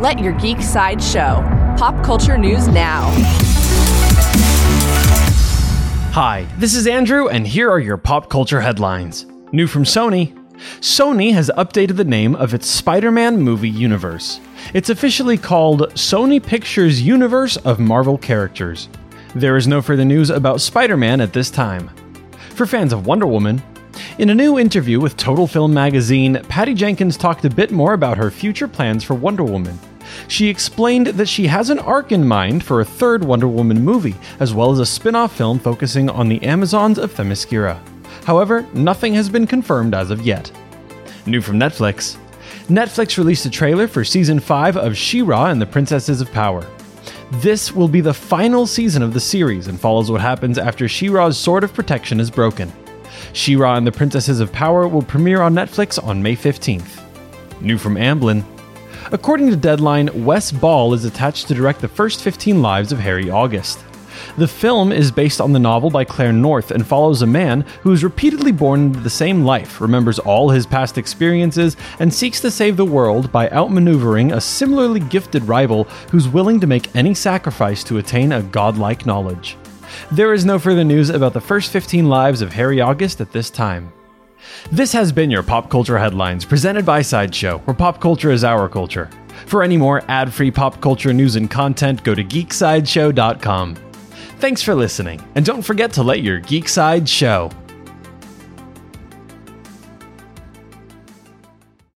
Let your geek side show. Pop culture news now. Hi, this is Andrew, and here are your pop culture headlines. New from Sony Sony has updated the name of its Spider Man movie universe. It's officially called Sony Pictures Universe of Marvel Characters. There is no further news about Spider Man at this time. For fans of Wonder Woman, in a new interview with Total Film magazine, Patty Jenkins talked a bit more about her future plans for Wonder Woman. She explained that she has an arc in mind for a third Wonder Woman movie, as well as a spin off film focusing on the Amazons of Themyscira. However, nothing has been confirmed as of yet. New from Netflix Netflix released a trailer for season 5 of She Ra and the Princesses of Power. This will be the final season of the series and follows what happens after She-Ra's sword of protection is broken. She-Ra and the Princesses of Power will premiere on Netflix on May 15th. New from Amblin. According to Deadline, Wes Ball is attached to direct the first 15 lives of Harry August. The film is based on the novel by Claire North and follows a man who is repeatedly born into the same life, remembers all his past experiences, and seeks to save the world by outmaneuvering a similarly gifted rival who's willing to make any sacrifice to attain a godlike knowledge. There is no further news about the first 15 lives of Harry August at this time. This has been your Pop Culture Headlines, presented by Sideshow, where pop culture is our culture. For any more ad free pop culture news and content, go to geeksideshow.com. Thanks for listening, and don't forget to let your geek side show.